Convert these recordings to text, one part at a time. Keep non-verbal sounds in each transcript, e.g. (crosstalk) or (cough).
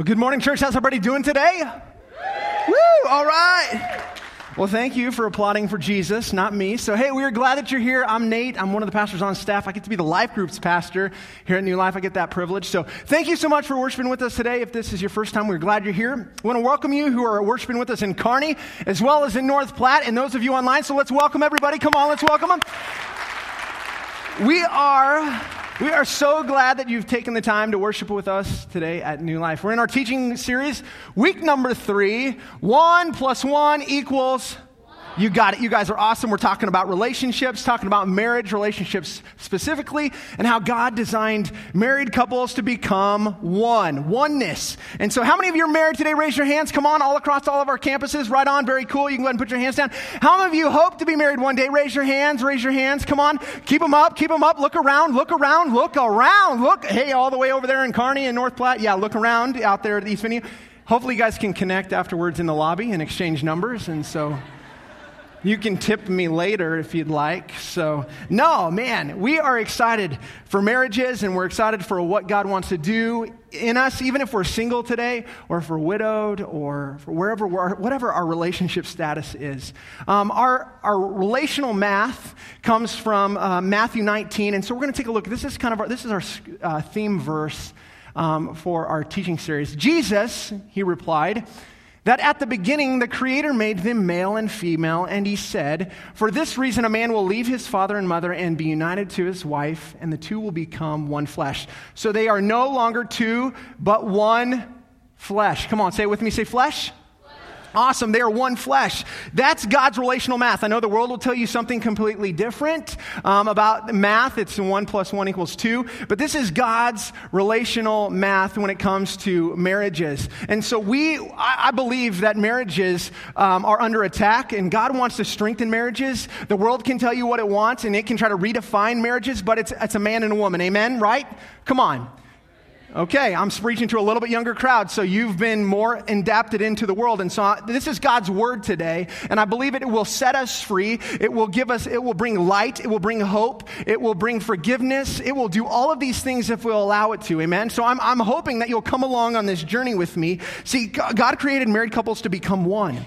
Well, good morning, church. How's everybody doing today? Woo! All right. Well, thank you for applauding for Jesus, not me. So, hey, we are glad that you're here. I'm Nate. I'm one of the pastors on staff. I get to be the life groups pastor here at New Life. I get that privilege. So, thank you so much for worshiping with us today. If this is your first time, we're glad you're here. We want to welcome you who are worshiping with us in Kearney as well as in North Platte and those of you online. So, let's welcome everybody. Come on, let's welcome them. We are we are so glad that you've taken the time to worship with us today at New Life. We're in our teaching series, week number three. One plus one equals you got it. You guys are awesome. We're talking about relationships, talking about marriage relationships specifically, and how God designed married couples to become one, oneness. And so, how many of you are married today? Raise your hands. Come on, all across all of our campuses. Right on. Very cool. You can go ahead and put your hands down. How many of you hope to be married one day? Raise your hands. Raise your hands. Come on. Keep them up. Keep them up. Look around. Look around. Look around. Look. Hey, all the way over there in Kearney and North Platte. Yeah, look around out there at East Venue. Hopefully, you guys can connect afterwards in the lobby and exchange numbers. And so, you can tip me later if you'd like. So, no, man, we are excited for marriages and we're excited for what God wants to do in us, even if we're single today or if we're widowed or wherever whatever our relationship status is. Um, our, our relational math comes from uh, Matthew 19. And so we're going to take a look. This is kind of our, this is our uh, theme verse um, for our teaching series. Jesus, he replied, that at the beginning the Creator made them male and female, and He said, For this reason a man will leave his father and mother and be united to his wife, and the two will become one flesh. So they are no longer two, but one flesh. Come on, say it with me. Say flesh. Awesome. They are one flesh. That's God's relational math. I know the world will tell you something completely different um, about math. It's one plus one equals two. But this is God's relational math when it comes to marriages. And so we, I, I believe that marriages um, are under attack and God wants to strengthen marriages. The world can tell you what it wants and it can try to redefine marriages, but it's, it's a man and a woman. Amen? Right? Come on. Okay, I'm preaching to a little bit younger crowd, so you've been more adapted into the world. And so I, this is God's word today, and I believe it will set us free. It will give us, it will bring light, it will bring hope, it will bring forgiveness, it will do all of these things if we'll allow it to. Amen? So I'm, I'm hoping that you'll come along on this journey with me. See, God created married couples to become one.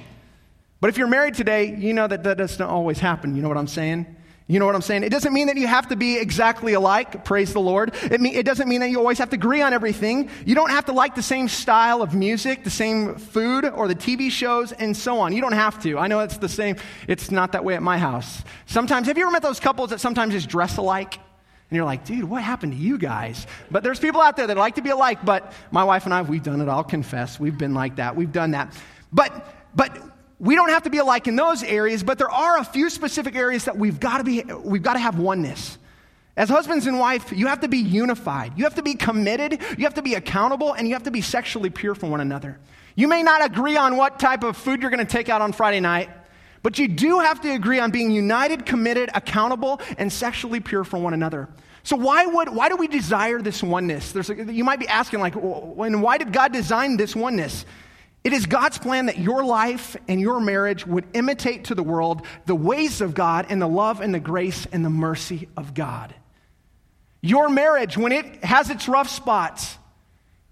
But if you're married today, you know that that doesn't always happen. You know what I'm saying? You know what I'm saying? It doesn't mean that you have to be exactly alike, praise the Lord. It, mean, it, doesn't mean that you always have to agree on everything. You don't have to like the same style of music, the same food, or the TV shows, and so on. You don't have to. I know it's the same. It's not that way at my house. Sometimes, have you ever met those couples that sometimes just dress alike? And you're like, dude, what happened to you guys? But there's people out there that like to be alike, but my wife and I, we've done it, I'll confess. We've been like that. We've done that. But, but, we don't have to be alike in those areas, but there are a few specific areas that we've got to be, we've got to have oneness. As husbands and wife, you have to be unified. You have to be committed. You have to be accountable, and you have to be sexually pure for one another. You may not agree on what type of food you're going to take out on Friday night, but you do have to agree on being united, committed, accountable, and sexually pure for one another. So why would why do we desire this oneness? A, you might be asking like, when why did God design this oneness? It is God's plan that your life and your marriage would imitate to the world the ways of God and the love and the grace and the mercy of God. Your marriage, when it has its rough spots,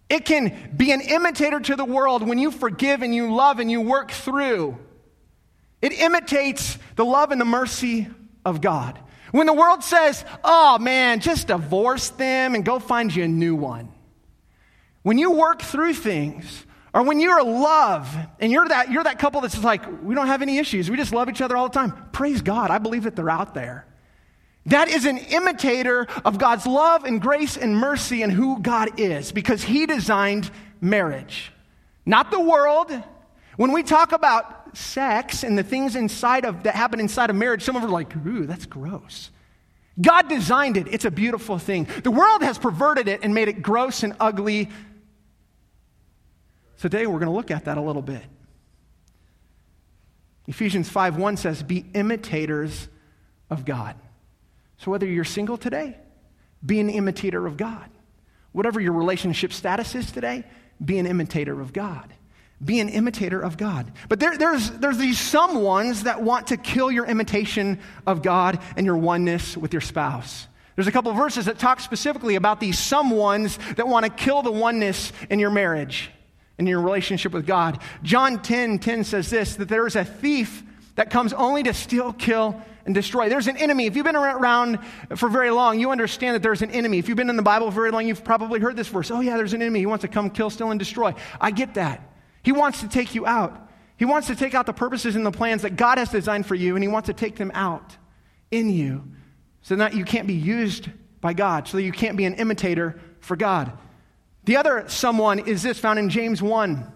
it can be an imitator to the world when you forgive and you love and you work through. It imitates the love and the mercy of God. When the world says, oh man, just divorce them and go find you a new one. When you work through things, or when you're in love and you're that, you're that couple that's just like, we don't have any issues. We just love each other all the time. Praise God. I believe that they're out there. That is an imitator of God's love and grace and mercy and who God is because He designed marriage, not the world. When we talk about sex and the things inside of that happen inside of marriage, some of us are like, ooh, that's gross. God designed it. It's a beautiful thing. The world has perverted it and made it gross and ugly Today we're going to look at that a little bit. Ephesians 5:1 says, "Be imitators of God." So whether you're single today, be an imitator of God. Whatever your relationship status is today, be an imitator of God. Be an imitator of God. But there, there's, there's these some ones that want to kill your imitation of God and your oneness with your spouse. There's a couple verses that talk specifically about these some ones that want to kill the oneness in your marriage. In your relationship with God. John 10 10 says this that there is a thief that comes only to steal, kill, and destroy. There's an enemy. If you've been around for very long, you understand that there's an enemy. If you've been in the Bible for very long, you've probably heard this verse. Oh, yeah, there's an enemy. He wants to come kill, steal, and destroy. I get that. He wants to take you out. He wants to take out the purposes and the plans that God has designed for you, and He wants to take them out in you so that you can't be used by God, so that you can't be an imitator for God. The other someone is this found in James 1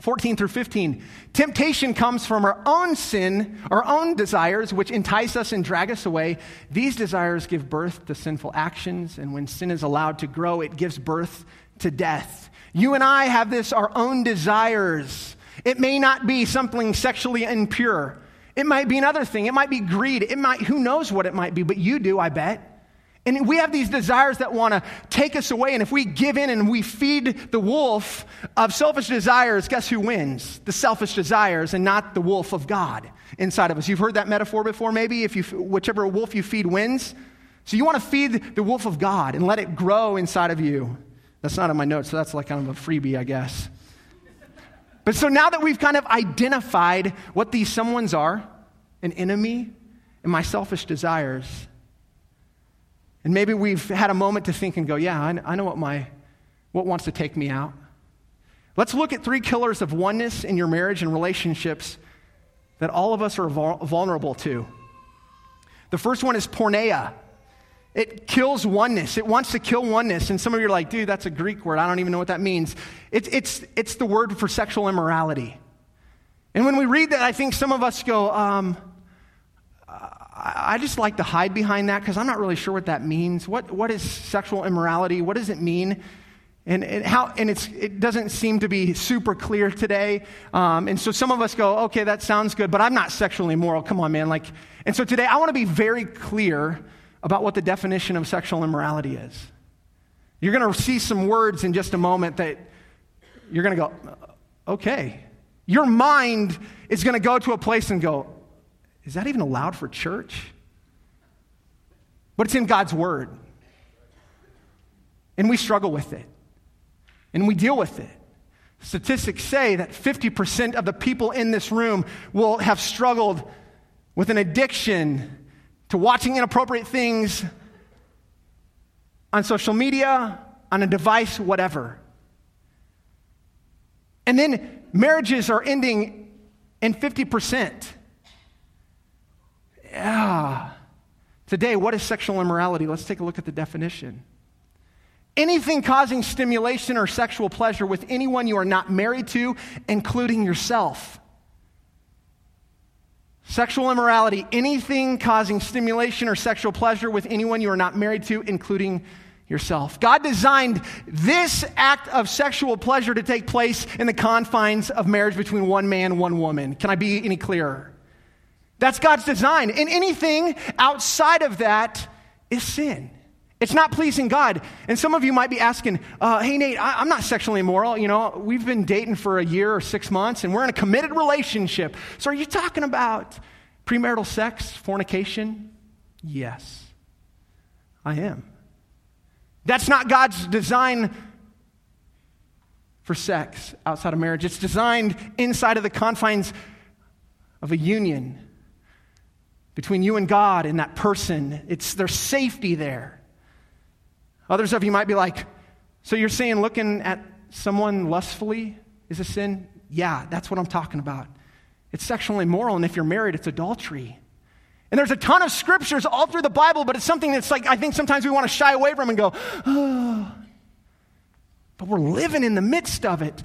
14 through 15. Temptation comes from our own sin, our own desires, which entice us and drag us away. These desires give birth to sinful actions, and when sin is allowed to grow, it gives birth to death. You and I have this, our own desires. It may not be something sexually impure. It might be another thing. It might be greed. It might, who knows what it might be, but you do, I bet. And we have these desires that want to take us away. And if we give in and we feed the wolf of selfish desires, guess who wins? The selfish desires and not the wolf of God inside of us. You've heard that metaphor before, maybe? If you, whichever wolf you feed wins. So you want to feed the wolf of God and let it grow inside of you. That's not in my notes, so that's like kind of a freebie, I guess. But so now that we've kind of identified what these someones are an enemy and my selfish desires and maybe we've had a moment to think and go, yeah, I, know what, my, what wants to take me out. Let's look at three killers of oneness in your marriage and relationships that all of us are vulnerable to. The first one is porneia. It kills oneness. It wants to kill oneness. And some of you are like, dude, that's a Greek word. I don't even know what that means. It's, it's, it's the word for sexual immorality. And when we read that, I think some of us go, um, I just like to hide behind that because I'm not really sure what that means. What, what is sexual immorality? What does it mean? And, and, how, and it doesn't seem to be super clear today. Um, and so some of us go, okay, that sounds good, but I'm not sexually immoral. Come on, man. Like, and so today I want to be very clear about what the definition of sexual immorality is. You're going to see some words in just a moment that you're going to go, okay. Your mind is going to go to a place and go, is that even allowed for church? But it's in God's Word. And we struggle with it. And we deal with it. Statistics say that 50% of the people in this room will have struggled with an addiction to watching inappropriate things on social media, on a device, whatever. And then marriages are ending in 50%. Yeah. Today, what is sexual immorality? Let's take a look at the definition. Anything causing stimulation or sexual pleasure with anyone you are not married to, including yourself. Sexual immorality, anything causing stimulation or sexual pleasure with anyone you are not married to, including yourself. God designed this act of sexual pleasure to take place in the confines of marriage between one man, one woman. Can I be any clearer? That's God's design. And anything outside of that is sin. It's not pleasing God. And some of you might be asking, uh, hey, Nate, I, am not sexually immoral. You know, we've been dating for a year or six months and we're in a committed relationship. So are you talking about premarital sex, fornication? Yes, I am. That's not God's design for sex outside of marriage. It's designed inside of the confines of a union between you and God and that person. It's there's safety there. Others of you might be like, so you're saying looking at someone lustfully is a sin? Yeah, that's what I'm talking about. It's sexually immoral, and if you're married, it's adultery. And there's a ton of scriptures all through the Bible, but it's something that's like, I think sometimes we want to shy away from and go, oh. But we're living in the midst of it.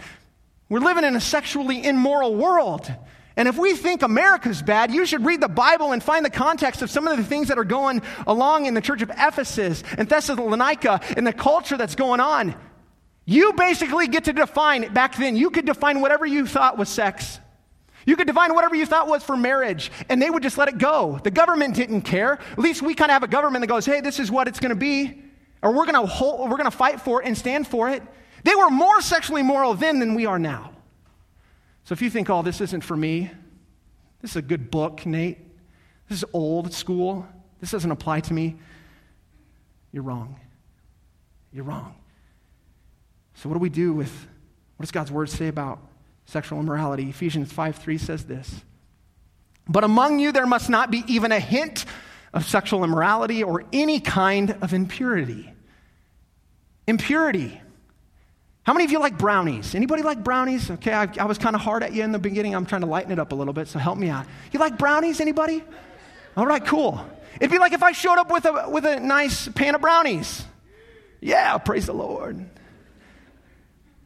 We're living in a sexually immoral world. And if we think America's bad, you should read the Bible and find the context of some of the things that are going along in the church of Ephesus and Thessalonica and the culture that's going on. You basically get to define, back then, you could define whatever you thought was sex. You could define whatever you thought was for marriage, and they would just let it go. The government didn't care. At least we kind of have a government that goes, hey, this is what it's going to be, or we're going to fight for it and stand for it. They were more sexually moral then than we are now. So if you think, oh, this isn't for me, this is a good book, Nate, this is old school, this doesn't apply to me, you're wrong. You're wrong. So what do we do with what does God's word say about sexual immorality? Ephesians 5 3 says this. But among you there must not be even a hint of sexual immorality or any kind of impurity. Impurity. How many of you like brownies? Anybody like brownies? Okay, I, I was kind of hard at you in the beginning. I'm trying to lighten it up a little bit, so help me out. You like brownies? Anybody? All right, cool. It'd be like if I showed up with a, with a nice pan of brownies. Yeah, praise the Lord.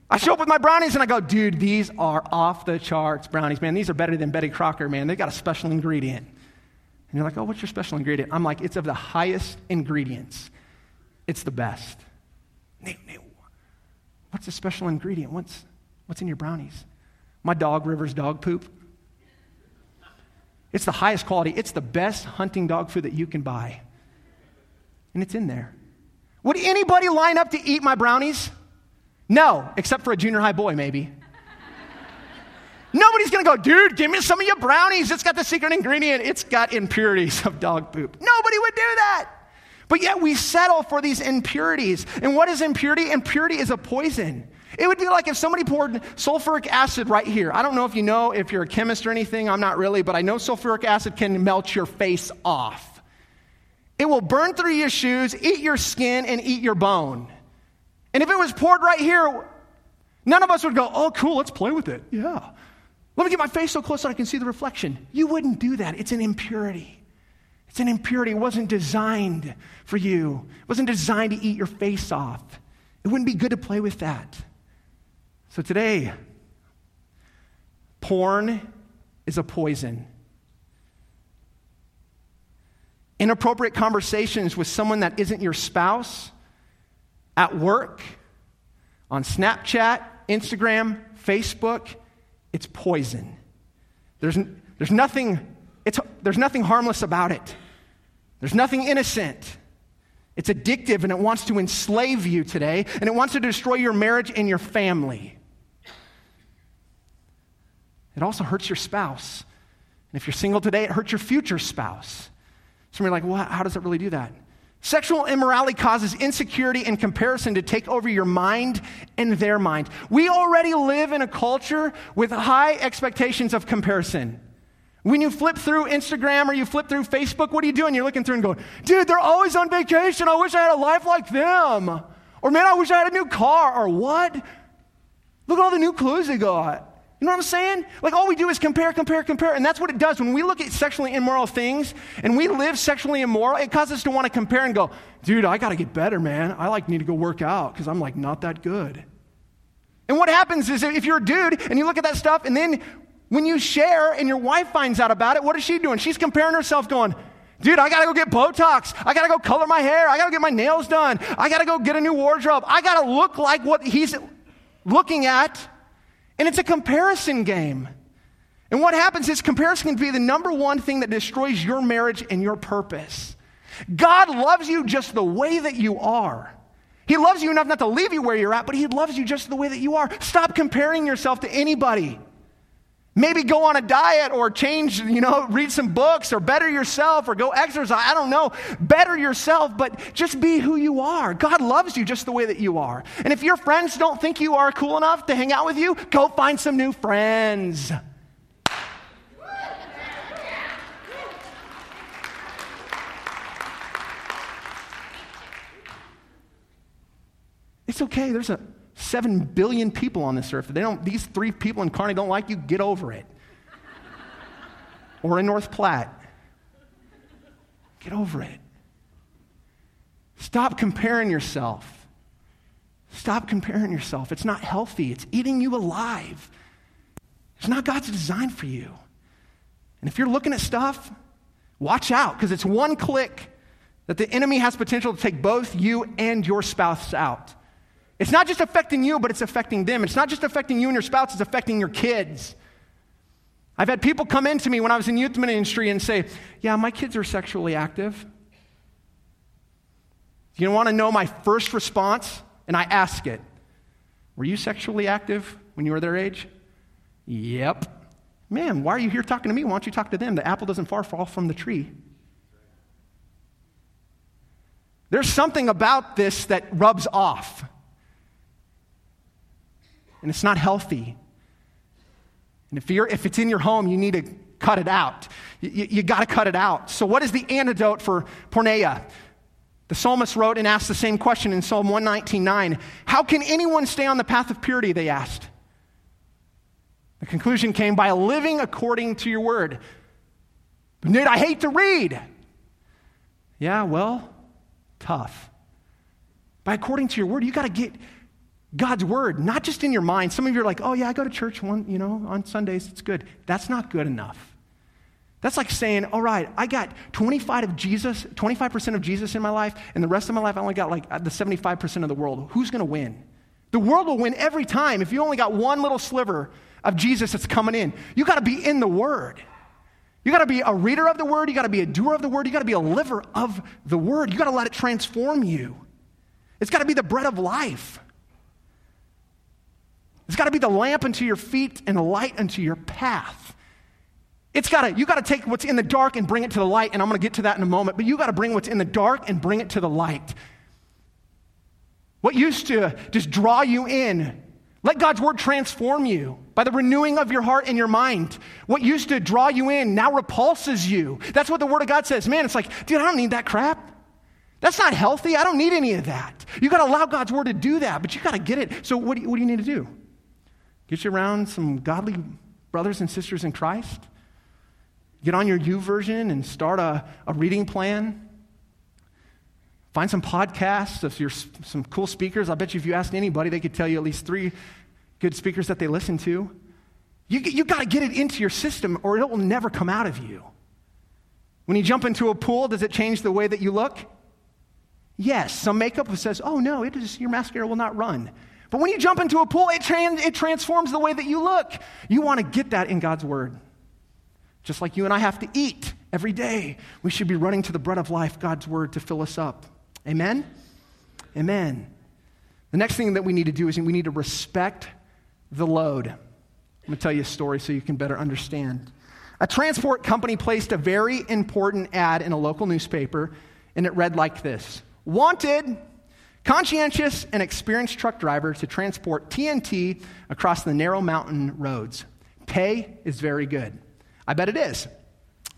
I show up with my brownies and I go, dude, these are off the charts brownies, man. These are better than Betty Crocker, man. They've got a special ingredient. And you're like, oh, what's your special ingredient? I'm like, it's of the highest ingredients. It's the best. Nate, Nate, what's the special ingredient? What's, what's in your brownies? My dog, River's dog poop. It's the highest quality. It's the best hunting dog food that you can buy. And it's in there. Would anybody line up to eat my brownies? No, except for a junior high boy, maybe. Nobody's gonna go, dude, give me some of your brownies. It's got the secret ingredient. It's got impurities of dog poop. Nobody would do that. But yet we settle for these impurities. And what is impurity? Impurity is a poison. It would be like if somebody poured sulfuric acid right here. I don't know if you know if you're a chemist or anything, I'm not really, but I know sulfuric acid can melt your face off. It will burn through your shoes, eat your skin, and eat your bone. And if it was poured right here, none of us would go, oh, cool, let's play with it. Yeah. Let me get my face so close so I can see the reflection. You wouldn't do that. It's an impurity. It's an impurity. It wasn't designed for you, it wasn't designed to eat your face off. It wouldn't be good to play with that. So today, porn is a poison. Inappropriate conversations with someone that isn't your spouse, at work, on Snapchat, Instagram, Facebook, it's poison. There's, there's, nothing, it's, there's nothing harmless about it, there's nothing innocent. It's addictive and it wants to enslave you today, and it wants to destroy your marriage and your family. It also hurts your spouse. And if you're single today, it hurts your future spouse. Some are like, well, how does it really do that? Sexual immorality causes insecurity and comparison to take over your mind and their mind. We already live in a culture with high expectations of comparison. When you flip through Instagram or you flip through Facebook, what are you doing? You're looking through and going, dude, they're always on vacation. I wish I had a life like them. Or man, I wish I had a new car. Or what? Look at all the new clothes they got. You know what I'm saying? Like all we do is compare, compare, compare. And that's what it does. When we look at sexually immoral things and we live sexually immoral, it causes us to want to compare and go, dude, I got to get better, man. I like need to go work out because I'm like not that good. And what happens is if you're a dude and you look at that stuff and then when you share and your wife finds out about it, what is she doing? She's comparing herself going, Dude, I gotta go get Botox. I gotta go color my hair. I gotta get my nails done. I gotta go get a new wardrobe. I gotta look like what he's looking at and it's a comparison game. And what happens is comparison can be the number one thing that destroys your marriage and your purpose. God loves you just the way that you are. He loves you enough not to leave you where you're at, but He loves you just the way that you are. Stop comparing yourself to anybody. Maybe go on a diet or change, you know, read some books or better yourself or go exercise. I don't know. Better yourself, but just be who you are. God loves you just the way that you are. And if your friends don't think you are cool enough to hang out with you, go find some new friends. It's okay. There's a Seven billion people on this earth. They don't, these three people in Kearney don't like you, get over it. or in North Platte. Get over it. Stop comparing yourself. Stop comparing yourself. It's not healthy, it's eating you alive. It's not God's design for you. And if you're looking at stuff, watch out because it's one click that the enemy has potential to take both you and your spouse out. It's not just affecting you, but it's affecting them. It's not just affecting you and your spouse, it's affecting your kids. I've had people come into me when I was in youth ministry and say, Yeah, my kids are sexually active. You want to know my first response? And I ask it Were you sexually active when you were their age? Yep. Man, why are you here talking to me? Why don't you talk to them? The apple doesn't far fall from the tree. There's something about this that rubs off. And it's not healthy. And if, you're, if it's in your home, you need to cut it out. You, you got to cut it out. So, what is the antidote for porneia? The psalmist wrote and asked the same question in Psalm 119.9. How can anyone stay on the path of purity? They asked. The conclusion came by living according to your word. But Nate, I hate to read. Yeah, well, tough. By according to your word, you got to get God's word, not just in your mind. Some of you are like, oh, yeah, I go to church one, you know, on Sundays. It's good. That's not good enough. That's like saying, all right, I got 25 of Jesus, 25% of Jesus in my life, and the rest of my life I only got like uh, the 75% of the world. Who's going to win? The world will win every time if you only got one little sliver of Jesus that's coming in. You got to be in the Word. You got to be a reader of the Word. You got to be a doer of the Word. You got to be a liver of the Word. You got to let it transform you. It's got to be the bread of life. It's got to be the lamp unto your feet and the light unto your path. It's got to, you got to take what's in the dark and bring it to the light, and I'm going to get to that in a moment, but you got to bring what's in the dark and bring it to the light. What used to just draw you in, let God's word transform you by the renewing of your heart and your mind. What used to draw you in now repulses you. That's what the word of God says. Man, it's like, dude, I don't need that crap. That's not healthy. I don't need any of that. You got to allow God's word to do that, but you got to get it. So, what do, you, what do you need to do? Get you around some godly brothers and sisters in Christ? Get on your YouVersion and start a, a reading plan? Find some podcasts of your, some cool speakers. I bet you if you asked anybody, they could tell you at least three good speakers that they listen to. You, you got to get it into your system or it will never come out of you. When you jump into a pool, does it change the way that you look? Yes. Some makeup says, oh no, it is, your mascara will not run. But when you jump into a pool, it, trans- it transforms the way that you look. You want to get that in God's Word. Just like you and I have to eat every day, we should be running to the bread of life, God's Word, to fill us up. Amen? Amen. The next thing that we need to do is we need to respect the load. I'm going to tell you a story so you can better understand. A transport company placed a very important ad in a local newspaper, and it read like this Wanted conscientious and experienced truck driver to transport TNT across the narrow mountain roads. Pay is very good. I bet it is.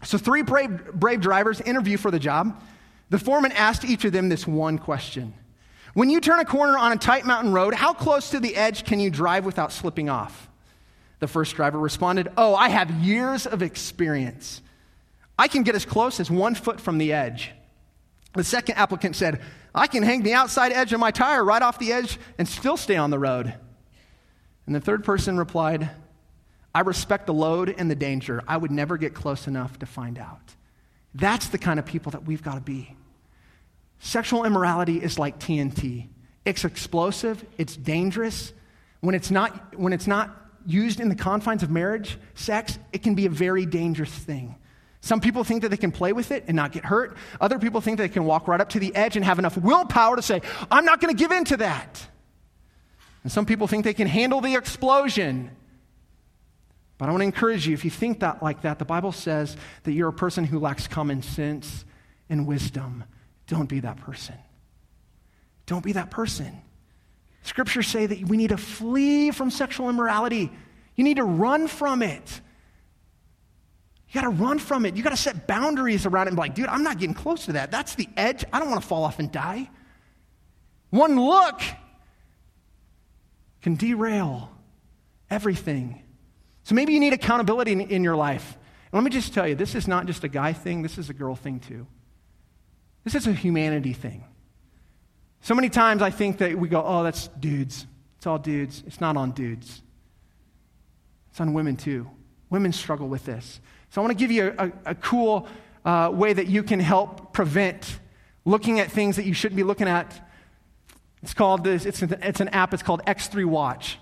So, three brave, brave drivers interview for the job. The foreman asked each of them this one question When you turn a corner on a tight mountain road, how close to the edge can you drive without slipping off? The first driver responded, Oh, I have years of experience. I can get as close as one foot from the edge. The second applicant said, I can hang the outside edge of my tire right off the edge and still stay on the road. And the third person replied, I respect the load and the danger. I would never get close enough to find out. That's the kind of people that we've got to be. Sexual immorality is like TNT. It's explosive, it's dangerous. When it's not, when it's not used in the confines of marriage, sex, it can be a very dangerous thing. Some people think that they can play with it and not get hurt. Other people think they can walk right up to the edge and have enough willpower to say, I'm not going to give in to that. And some people think they can handle the explosion. But I want to encourage you if you think that like that, the Bible says that you're a person who lacks common sense and wisdom. Don't be that person. Don't be that person. Scriptures say that we need to flee from sexual immorality. You need to run from it. You got to run from it. You got to set boundaries around it and be like, dude, I'm not getting close to that. That's the edge. I don't want to fall off and die. One look can derail everything. So maybe you need accountability in, in your life. And let me just tell you, this is not just a guy thing, this is a girl thing too. This is a humanity thing. So many times I think that we go, oh, that's dudes. It's all dudes. It's not on dudes, it's on women too. Women struggle with this. So I want to give you a, a, a cool uh, way that you can help prevent looking at things that you shouldn't be looking at. It's called this, it's, an, it's an app, it's called X3 Watch.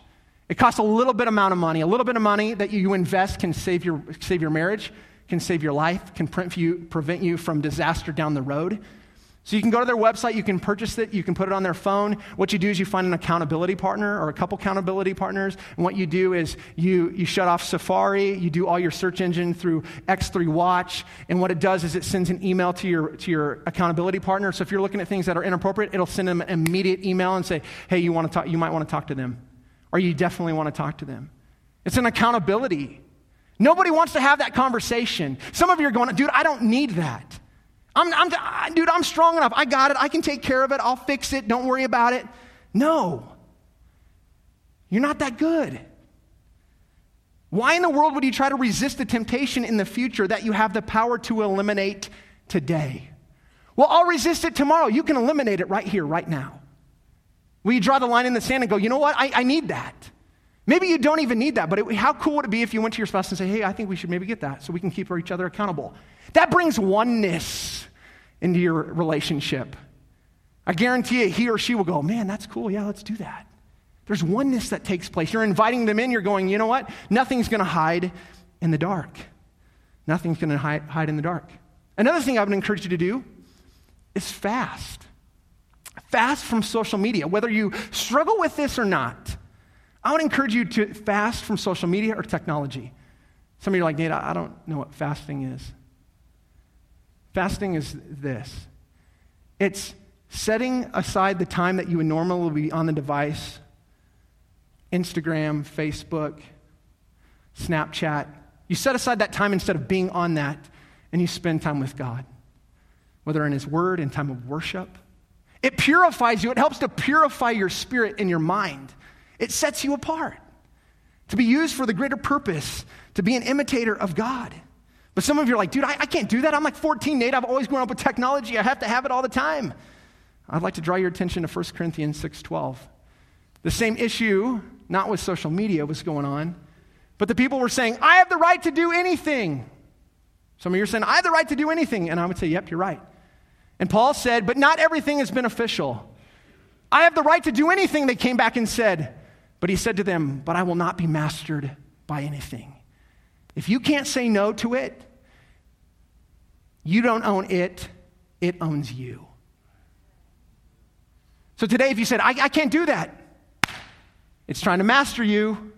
It costs a little bit amount of money. A little bit of money that you invest can save your, save your marriage, can save your life, can prevent you, prevent you from disaster down the road. So you can go to their website, you can purchase it, you can put it on their phone. What you do is you find an accountability partner or a couple accountability partners. And what you do is you, you shut off Safari, you do all your search engine through X3 Watch. And what it does is it sends an email to your, to your accountability partner. So if you're looking at things that are inappropriate, it'll send them an immediate email and say, hey, you, want to talk, you might want to talk to them. or you definitely want to talk to them. It's an accountability. Nobody wants to have that conversation. Some of you are going, dude, I don't need that. I'm, I'm, dude, I'm strong enough. I got it. I can take care of it. I'll fix it. Don't worry about it. No. You're not that good. Why in the world would you try to resist the temptation in the future that you have the power to eliminate today? Well, I'll resist it tomorrow. You can eliminate it right here, right now. Will you draw the line in the sand and go, you know what? I, I need that. Maybe you don't even need that, but it, how cool would it be if you went to your spouse and say, hey, I think we should maybe get that so we can keep each other accountable? That brings oneness into your relationship. I guarantee you, he or she will go, man, that's cool. Yeah, let's do that. There's oneness that takes place. You're inviting them in. You're going, you know what? Nothing's going to hide in the dark. Nothing's going to hide, hide in the dark. Another thing I would encourage you to do is fast. Fast from social media, whether you struggle with this or not. I would encourage you to fast from social media or technology. Some of you are like, Nate, I don't know what fasting is. Fasting is this it's setting aside the time that you would normally be on the device Instagram, Facebook, Snapchat. You set aside that time instead of being on that, and you spend time with God, whether in His Word, in time of worship. It purifies you, it helps to purify your spirit and your mind. It sets you apart to be used for the greater purpose, to be an imitator of God. But some of you are like, dude, I, I can't do that. I'm like 14, Nate. I've always grown up with technology. I have to have it all the time. I'd like to draw your attention to 1 Corinthians 6.12. The same issue, not with social media, was going on, but the people were saying, I have the right to do anything. Some of you are saying, I have the right to do anything. And I would say, yep, you're right. And Paul said, but not everything is beneficial. I have the right to do anything, they came back and said. But he said to them, But I will not be mastered by anything. If you can't say no to it, you don't own it, it owns you. So today, if you said, I, I can't do that, it's trying to master you.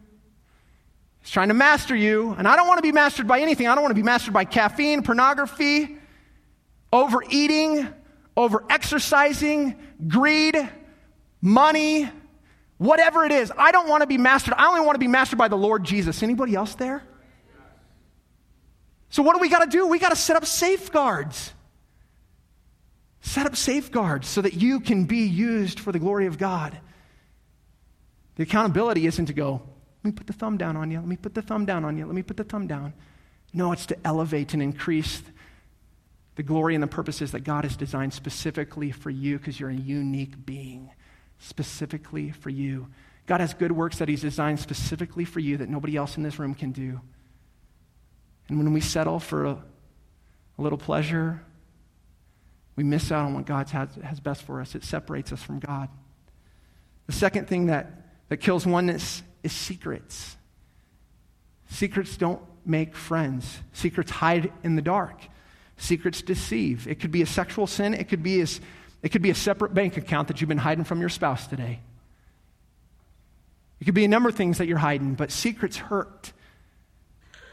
It's trying to master you. And I don't want to be mastered by anything. I don't want to be mastered by caffeine, pornography, overeating, over exercising, greed, money, whatever it is. I don't want to be mastered. I only want to be mastered by the Lord Jesus. Anybody else there? So, what do we got to do? We got to set up safeguards. Set up safeguards so that you can be used for the glory of God. The accountability isn't to go, let me put the thumb down on you, let me put the thumb down on you, let me put the thumb down. No, it's to elevate and increase the glory and the purposes that God has designed specifically for you because you're a unique being, specifically for you. God has good works that He's designed specifically for you that nobody else in this room can do. And when we settle for a, a little pleasure, we miss out on what God has, has best for us. It separates us from God. The second thing that, that kills oneness is secrets. Secrets don't make friends, secrets hide in the dark. Secrets deceive. It could be a sexual sin, it could be, a, it could be a separate bank account that you've been hiding from your spouse today. It could be a number of things that you're hiding, but secrets hurt.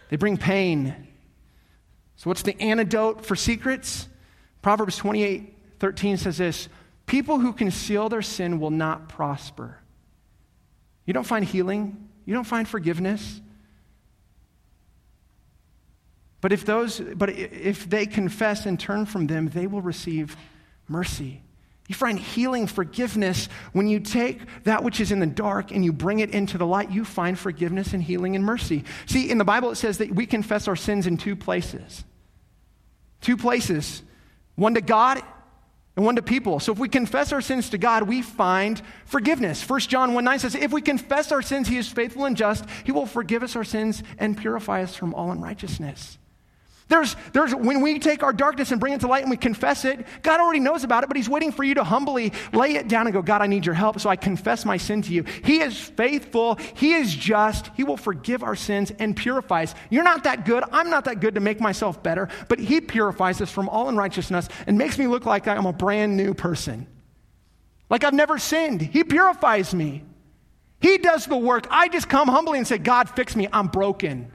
They bring pain. So, what's the antidote for secrets? Proverbs 28 13 says this People who conceal their sin will not prosper. You don't find healing, you don't find forgiveness. But if, those, but if they confess and turn from them, they will receive mercy. You find healing, forgiveness. When you take that which is in the dark and you bring it into the light, you find forgiveness and healing and mercy. See, in the Bible, it says that we confess our sins in two places. Two places one to God and one to people. So if we confess our sins to God, we find forgiveness. 1 John 1 9 says, If we confess our sins, he is faithful and just. He will forgive us our sins and purify us from all unrighteousness. There's, there's, when we take our darkness and bring it to light and we confess it, God already knows about it, but He's waiting for you to humbly lay it down and go, God, I need your help, so I confess my sin to you. He is faithful, He is just, He will forgive our sins and purify us. You're not that good, I'm not that good to make myself better, but He purifies us from all unrighteousness and makes me look like I'm a brand new person. Like I've never sinned. He purifies me. He does the work. I just come humbly and say, God, fix me. I'm broken.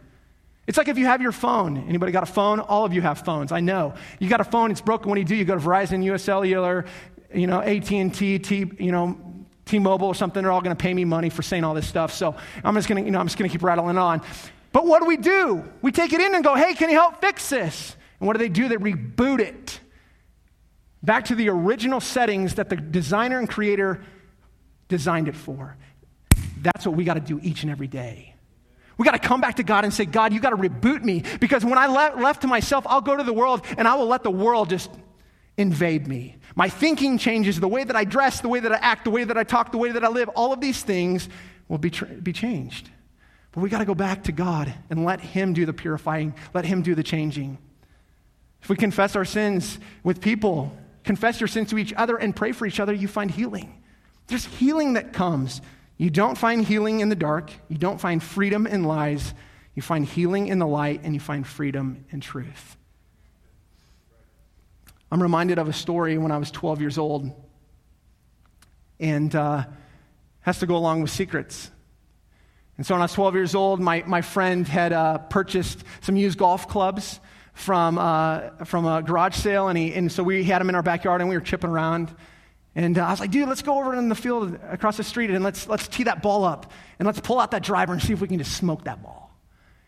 It's like if you have your phone. Anybody got a phone? All of you have phones. I know. You got a phone, it's broken. What do you do? You go to Verizon, US Cellular, you know, AT&T, T, you know, T-Mobile or something, they're all going to pay me money for saying all this stuff. So I'm just going to, you know, I'm just going to keep rattling on. But what do we do? We take it in and go, hey, can you help fix this? And what do they do? They reboot it back to the original settings that the designer and creator designed it for. That's what we got to do each and every day. We got to come back to God and say, God, you got to reboot me because when I le- left to myself, I'll go to the world and I will let the world just invade me. My thinking changes, the way that I dress, the way that I act, the way that I talk, the way that I live, all of these things will be, tra- be changed. But we got to go back to God and let Him do the purifying, let Him do the changing. If we confess our sins with people, confess your sins to each other, and pray for each other, you find healing. There's healing that comes. You don't find healing in the dark, you don't find freedom in lies. You find healing in the light, and you find freedom in truth. I'm reminded of a story when I was 12 years old, and uh, has to go along with secrets. And so when I was 12 years old, my, my friend had uh, purchased some used golf clubs from, uh, from a garage sale, and, he, and so we had them in our backyard, and we were chipping around. And uh, I was like, dude, let's go over in the field across the street, and let's, let's tee that ball up, and let's pull out that driver and see if we can just smoke that ball.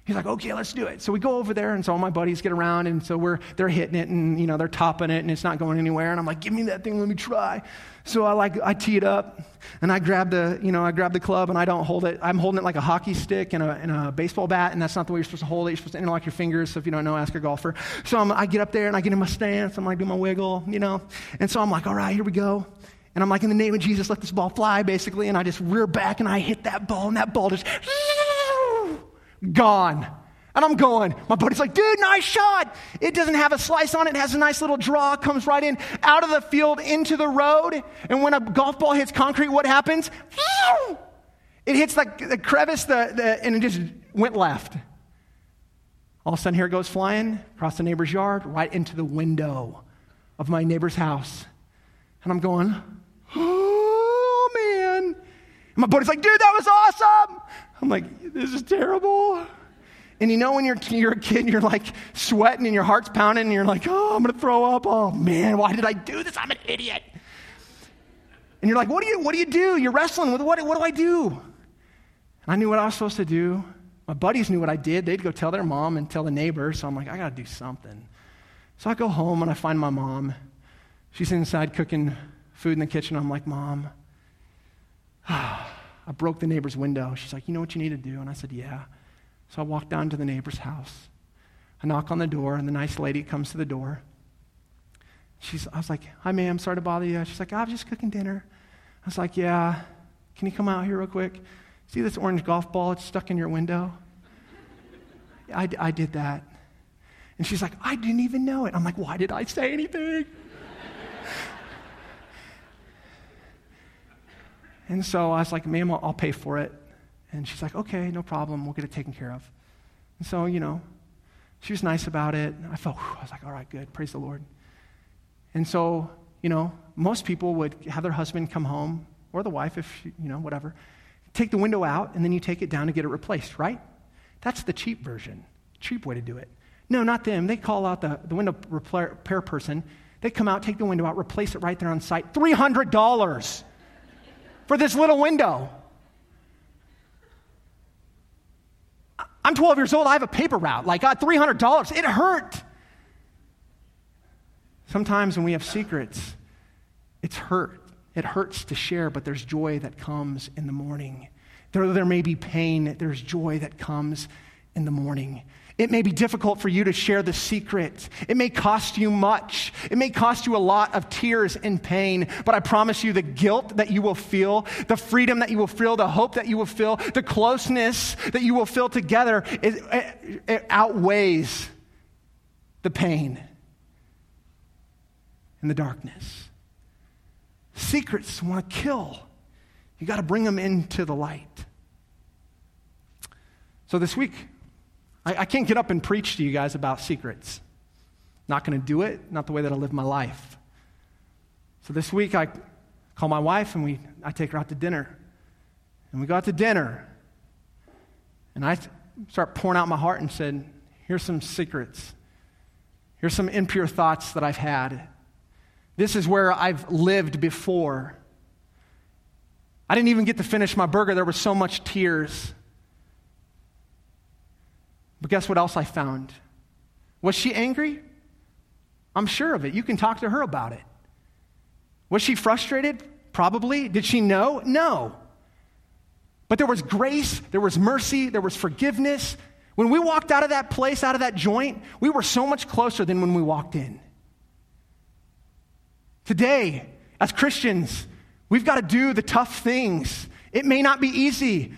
He's like, okay, let's do it. So we go over there, and so all my buddies get around, and so we're they're hitting it, and you know they're topping it, and it's not going anywhere. And I'm like, give me that thing, let me try. So I like I tee it up, and I grab the you know I grab the club, and I don't hold it. I'm holding it like a hockey stick and a, and a baseball bat, and that's not the way you're supposed to hold it. You're supposed to interlock your fingers. So if you don't know, ask a golfer. So I'm, I get up there and I get in my stance. I'm like do my wiggle, you know, and so I'm like, all right, here we go. And I'm like, in the name of Jesus, let this ball fly, basically. And I just rear back and I hit that ball, and that ball just gone. And I'm going, my buddy's like, dude, nice shot. It doesn't have a slice on it, it has a nice little draw, comes right in, out of the field into the road. And when a golf ball hits concrete, what happens? It hits the, the crevice the, the, and it just went left. All of a sudden, here it goes flying across the neighbor's yard, right into the window of my neighbor's house. And I'm going, oh man. And my buddy's like, dude, that was awesome. I'm like, this is terrible. And you know when you're, you're a kid, you're like sweating and your heart's pounding and you're like, oh, I'm going to throw up. Oh, man, why did I do this? I'm an idiot. And you're like, what do you, what do, you do? You're wrestling with what, what do I do? And I knew what I was supposed to do. My buddies knew what I did. They'd go tell their mom and tell the neighbors. So I'm like, I got to do something. So I go home and I find my mom. She's inside cooking food in the kitchen. I'm like, Mom, (sighs) I broke the neighbor's window. She's like, You know what you need to do? And I said, Yeah. So I walk down to the neighbor's house. I knock on the door, and the nice lady comes to the door. She's, I was like, Hi, ma'am, sorry to bother you. She's like, I was just cooking dinner. I was like, Yeah, can you come out here real quick? See this orange golf ball? It's stuck in your window. (laughs) I, I did that. And she's like, I didn't even know it. I'm like, Why did I say anything? And so I was like, Ma'am, I'll, pay for it. And she's like, okay, no problem. We'll get it taken care of. And so, you know, she was nice about it. I felt, whew, I was like, all right, good. Praise the Lord. And so, you know, most people would have their husband come home, or the wife, if, you know, whatever, take the window out, and then you take it down to get it replaced, right? That's the cheap version, cheap way to do it. No, not them. They call out the, the window repair person. They come out, take the window out, replace it right there on site. $300 for this little window. I'm 12 years old. I have a paper route. Like, uh, $300. It hurt. Sometimes when we have secrets, it's hurt. It hurts to share, but there's joy that comes in the morning. Though there may be pain, there's joy that comes in the morning. It may be difficult for you to share the secret. It may cost you much. It may cost you a lot of tears and pain, but I promise you the guilt that you will feel, the freedom that you will feel, the hope that you will feel, the closeness that you will feel together, it, it, it outweighs the pain and the darkness. Secrets want to kill. You got to bring them into the light. So this week, I, I can't get up and preach to you guys about secrets. Not going to do it, not the way that I live my life. So this week, I call my wife and we, I take her out to dinner. And we go out to dinner. And I start pouring out my heart and said, Here's some secrets. Here's some impure thoughts that I've had. This is where I've lived before. I didn't even get to finish my burger. There was so much tears. But guess what else I found? Was she angry? I'm sure of it. You can talk to her about it. Was she frustrated? Probably. Did she know? No. But there was grace, there was mercy, there was forgiveness. When we walked out of that place, out of that joint, we were so much closer than when we walked in. Today, as Christians, we've got to do the tough things. It may not be easy,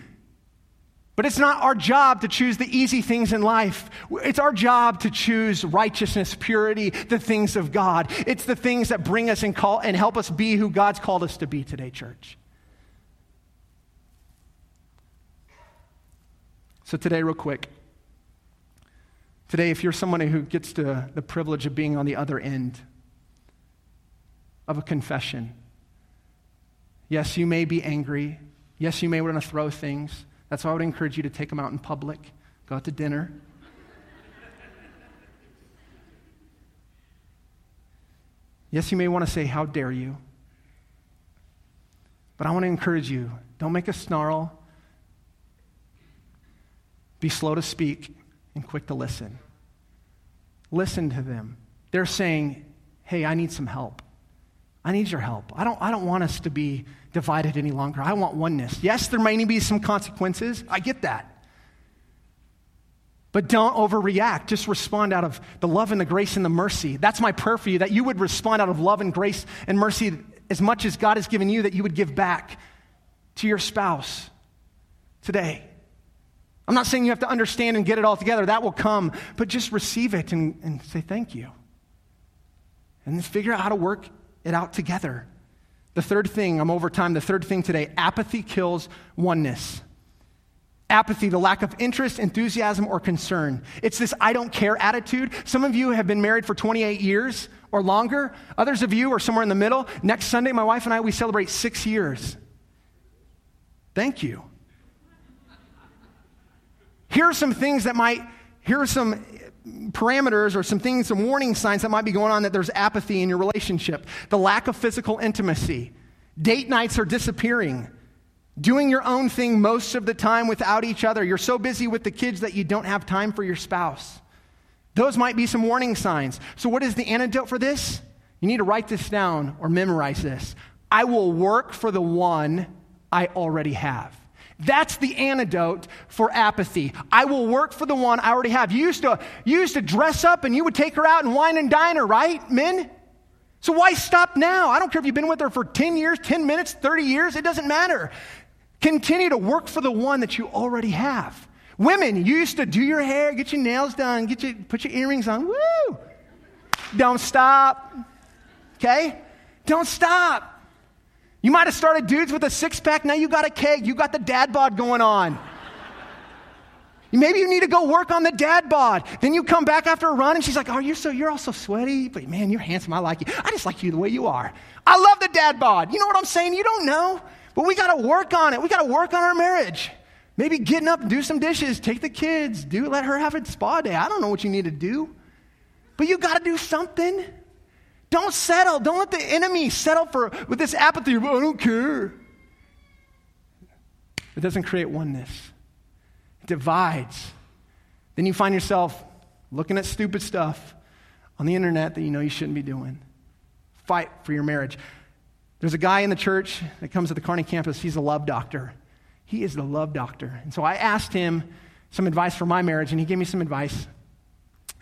but it's not our job to choose the easy things in life. It's our job to choose righteousness, purity, the things of God. It's the things that bring us and, call, and help us be who God's called us to be today, church. So, today, real quick. Today, if you're somebody who gets to the privilege of being on the other end of a confession, yes, you may be angry. Yes, you may want to throw things. That's why I would encourage you to take them out in public, go out to dinner. yes, you may want to say, How dare you? But I want to encourage you don't make a snarl. Be slow to speak and quick to listen. Listen to them. They're saying, Hey, I need some help. I need your help. I don't, I don't want us to be divided any longer. I want oneness. Yes, there may be some consequences. I get that. But don't overreact. Just respond out of the love and the grace and the mercy. That's my prayer for you, that you would respond out of love and grace and mercy as much as God has given you, that you would give back to your spouse today. I'm not saying you have to understand and get it all together. That will come. But just receive it and, and say thank you. And then figure out how to work it out together. The third thing, I'm over time, the third thing today apathy kills oneness. Apathy, the lack of interest, enthusiasm, or concern. It's this I don't care attitude. Some of you have been married for 28 years or longer. Others of you are somewhere in the middle. Next Sunday, my wife and I, we celebrate six years. Thank you. Here are some things that might, here are some parameters or some things, some warning signs that might be going on that there's apathy in your relationship. The lack of physical intimacy. Date nights are disappearing. Doing your own thing most of the time without each other. You're so busy with the kids that you don't have time for your spouse. Those might be some warning signs. So, what is the antidote for this? You need to write this down or memorize this. I will work for the one I already have. That's the antidote for apathy. I will work for the one I already have. You used to, you used to dress up and you would take her out and wine and dine her, right, men? So why stop now? I don't care if you've been with her for 10 years, 10 minutes, 30 years, it doesn't matter. Continue to work for the one that you already have. Women, you used to do your hair, get your nails done, get your, put your earrings on. Woo! Don't stop. Okay? Don't stop. You might have started dudes with a six pack, now you got a keg, you got the dad bod going on. Maybe you need to go work on the dad bod. Then you come back after a run and she's like, Oh, you're so you're all so sweaty, but man, you're handsome. I like you. I just like you the way you are. I love the dad bod. You know what I'm saying? You don't know. But we gotta work on it. We gotta work on our marriage. Maybe getting up, do some dishes, take the kids, do let her have a spa day. I don't know what you need to do. But you gotta do something. Don't settle. Don't let the enemy settle for with this apathy. I don't care. It doesn't create oneness. It divides. Then you find yourself looking at stupid stuff on the internet that you know you shouldn't be doing. Fight for your marriage. There's a guy in the church that comes to the Kearney campus. He's a love doctor. He is the love doctor. And so I asked him some advice for my marriage, and he gave me some advice.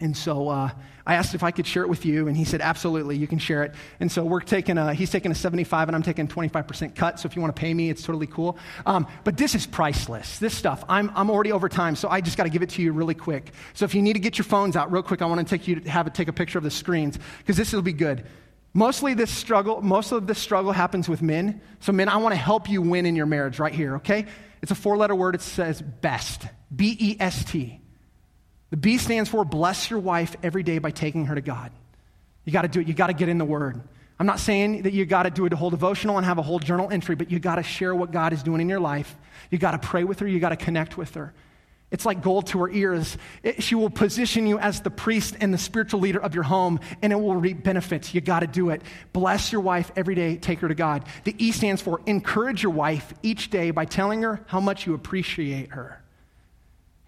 And so uh, I asked if I could share it with you, and he said, absolutely, you can share it. And so we're taking a, he's taking a 75, and I'm taking 25% cut. So if you want to pay me, it's totally cool. Um, but this is priceless. This stuff, I'm, I'm already over time, so I just got to give it to you really quick. So if you need to get your phones out real quick, I want to take you to have it take a picture of the screens, because this will be good. Mostly this struggle, most of this struggle happens with men. So men, I want to help you win in your marriage right here, okay? It's a four letter word. It says best. B E S T. The B stands for bless your wife every day by taking her to God. You got to do it. You got to get in the Word. I'm not saying that you got to do a whole devotional and have a whole journal entry, but you got to share what God is doing in your life. You got to pray with her. You got to connect with her. It's like gold to her ears. It, she will position you as the priest and the spiritual leader of your home, and it will reap benefits. You got to do it. Bless your wife every day. Take her to God. The E stands for encourage your wife each day by telling her how much you appreciate her.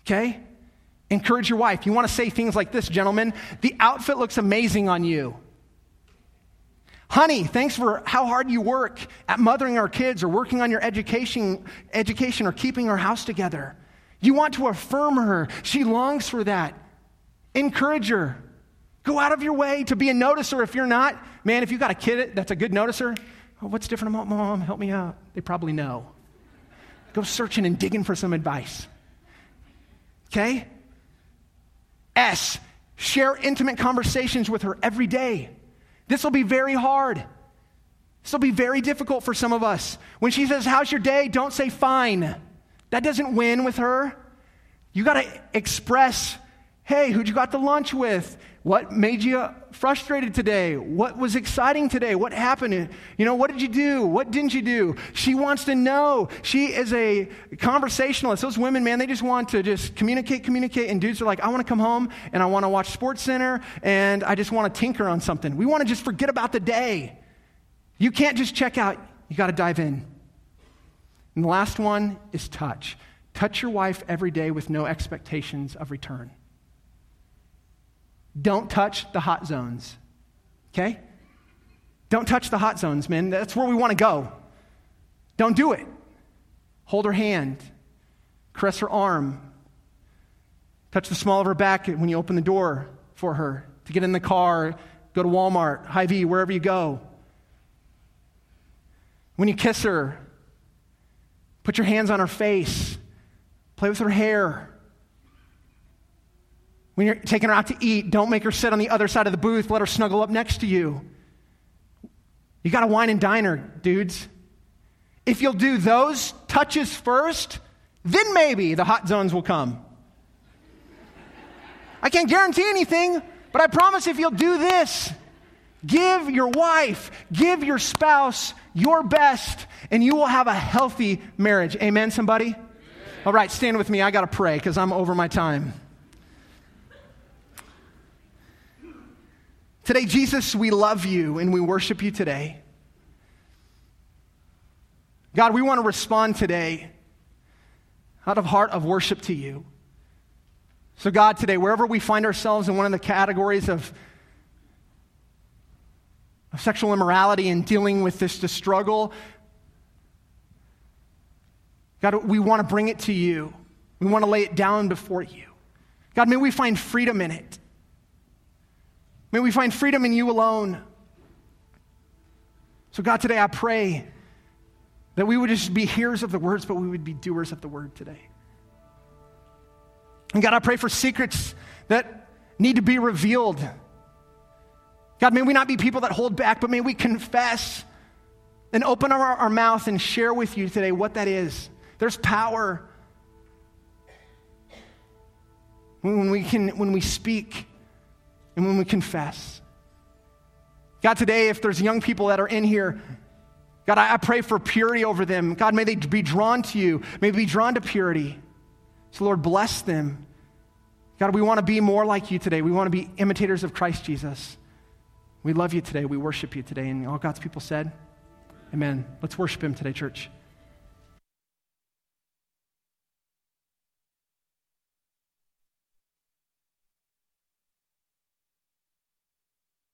Okay? Encourage your wife. You want to say things like this, gentlemen the outfit looks amazing on you. Honey, thanks for how hard you work at mothering our kids or working on your education, education or keeping our house together. You want to affirm her. She longs for that. Encourage her. Go out of your way to be a noticer if you're not. Man, if you got a kid that's a good noticer, oh, what's different about mom? Help me out. They probably know. Go searching and digging for some advice. Okay? S, share intimate conversations with her every day. This will be very hard. This will be very difficult for some of us. When she says, How's your day? Don't say fine. That doesn't win with her. You got to express, hey, who'd you got to lunch with? What made you frustrated today? What was exciting today? What happened? You know, what did you do? What didn't you do? She wants to know. She is a conversationalist. Those women, man, they just want to just communicate, communicate. And dudes are like, I want to come home and I want to watch Sports Center and I just want to tinker on something. We want to just forget about the day. You can't just check out. You got to dive in. And the last one is touch. Touch your wife every day with no expectations of return. Don't touch the hot zones, okay? Don't touch the hot zones, man. That's where we want to go. Don't do it. Hold her hand, caress her arm, touch the small of her back when you open the door for her to get in the car, go to Walmart, Hy-Vee, wherever you go. When you kiss her, Put your hands on her face. Play with her hair. When you're taking her out to eat, don't make her sit on the other side of the booth. Let her snuggle up next to you. You got a wine and diner, dudes. If you'll do those touches first, then maybe the hot zones will come. I can't guarantee anything, but I promise if you'll do this, give your wife, give your spouse your best, and you will have a healthy marriage. Amen, somebody? Amen. All right, stand with me. I got to pray because I'm over my time. Today, Jesus, we love you and we worship you today. God, we want to respond today out of heart of worship to you. So, God, today, wherever we find ourselves in one of the categories of of sexual immorality and dealing with this, this struggle. God, we want to bring it to you. We want to lay it down before you. God, may we find freedom in it. May we find freedom in you alone. So, God, today I pray that we would just be hearers of the words, but we would be doers of the word today. And God, I pray for secrets that need to be revealed God, may we not be people that hold back, but may we confess and open our, our mouth and share with you today what that is. There's power when we, can, when we speak and when we confess. God, today, if there's young people that are in here, God, I, I pray for purity over them. God, may they be drawn to you. May they be drawn to purity. So, Lord, bless them. God, we want to be more like you today. We want to be imitators of Christ Jesus. We love you today. We worship you today. And all God's people said, Amen. Let's worship him today, church.